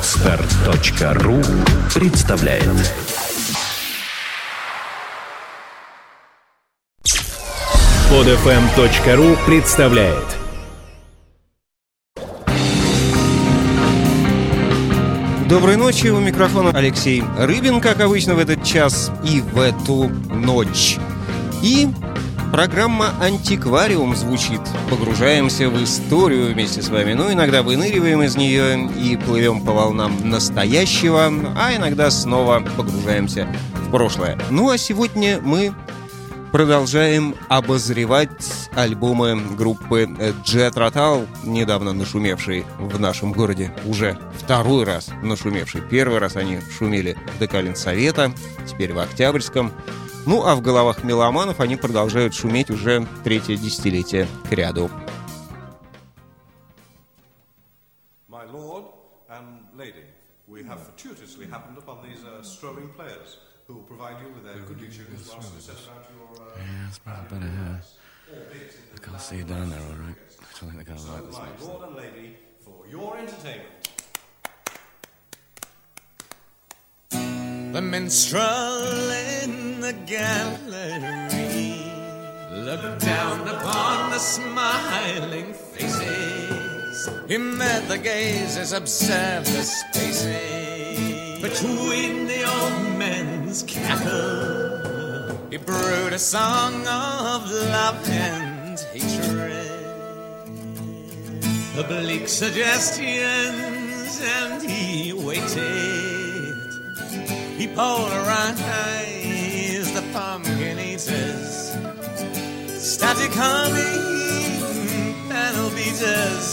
Отстар.ру представляет Подфм.ру представляет Доброй ночи, у микрофона Алексей Рыбин, как обычно в этот час и в эту ночь. И программа «Антиквариум» звучит. Погружаемся в историю вместе с вами, но иногда выныриваем из нее и плывем по волнам настоящего, а иногда снова погружаемся в прошлое. Ну а сегодня мы Продолжаем обозревать альбомы группы Jet Rotal, недавно нашумевшей в нашем городе, уже второй раз нашумевший. Первый раз они шумели в Декалин Совета, теперь в Октябрьском. Ну а в головах меломанов они продолжают шуметь уже третье десятилетие к ряду. The minstrel in the gallery looked down upon the smiling faces. He met the gazes, observed the spaces between the old men's cattle. He brewed a song of love and hatred, oblique suggestions, and he waited. He polarized pumpkin eaters, static humming panel beaters,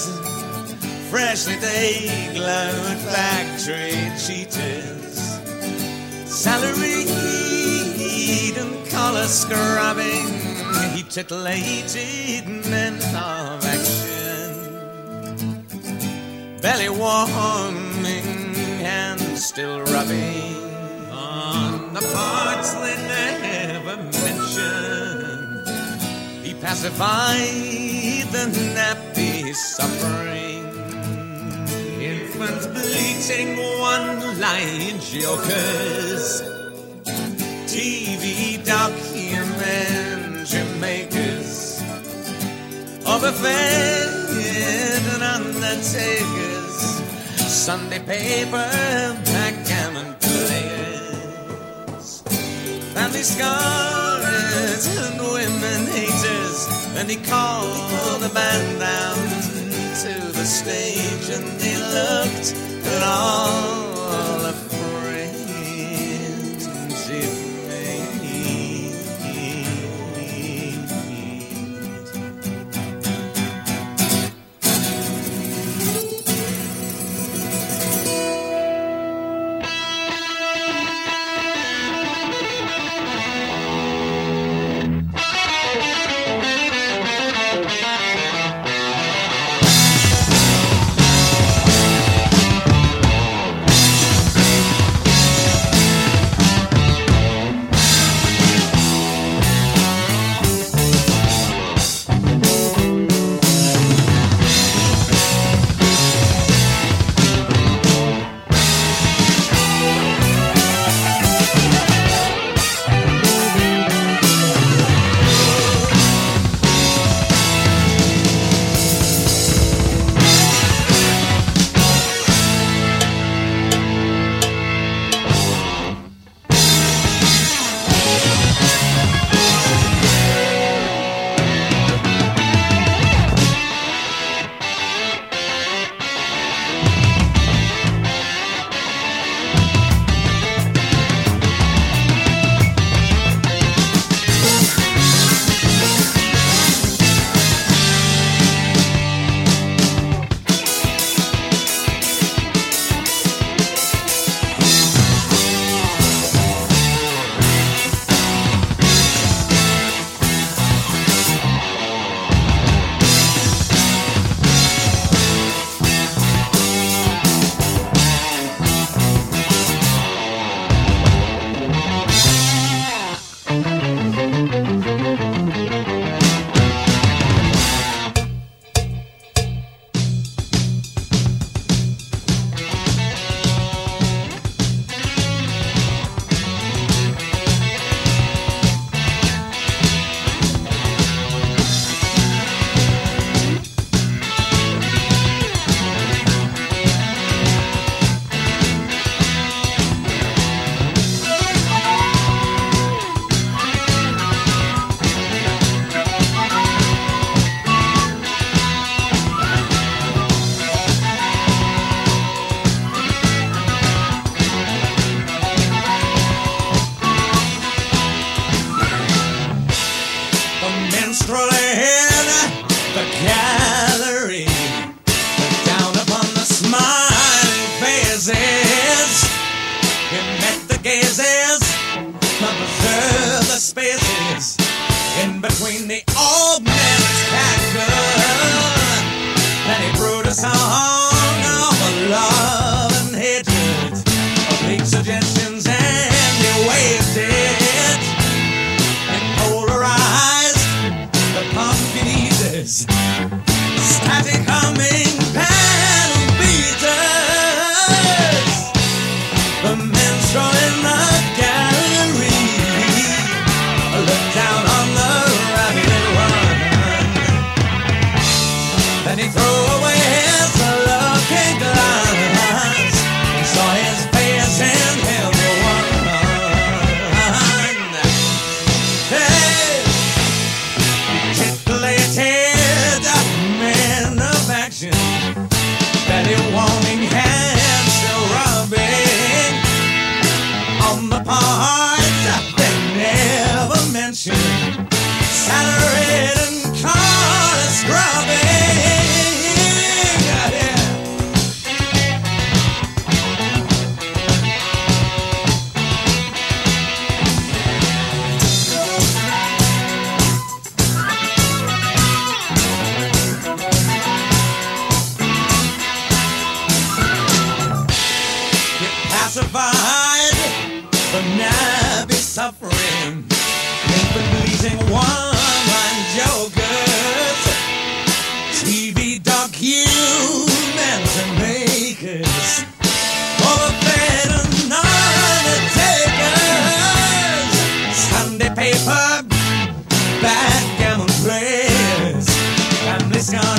freshly they glowed factory cheaters, salaried and collar scrubbing. He titillated men of action belly warming and still rubbing on the parts they. He pacified the nappy suffering. Infants bleating one-line jokers. TV documentary makers overfed and undertakers, Sunday paper backgammon players, family scholars and women haters. And he called the band down to the stage, and he looked at all gazes, but preserve the spaces in between the ordinary. Suffering. Infant pleasing one-line jokers, TV documents and makers, overfed and undertakers, Sunday paper, backgammon players, family scarred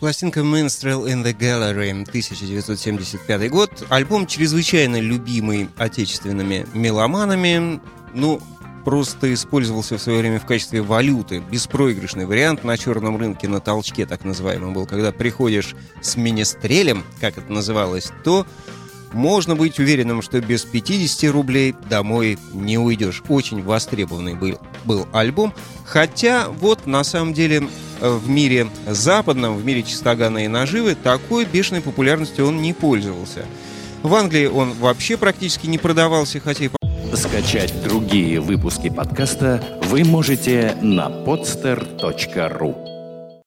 Пластинка Minstrel in the Gallery, 1975 год. Альбом чрезвычайно любимый отечественными меломанами. Ну, просто использовался в свое время в качестве валюты. Беспроигрышный вариант на черном рынке на толчке, так называемый был. Когда приходишь с министрелем, как это называлось, то можно быть уверенным, что без 50 рублей домой не уйдешь. Очень востребованный был, был альбом. Хотя вот на самом деле в мире западном, в мире чистогана и наживы, такой бешеной популярностью он не пользовался. В Англии он вообще практически не продавался, хотя и Скачать другие выпуски подкаста вы можете на podster.ru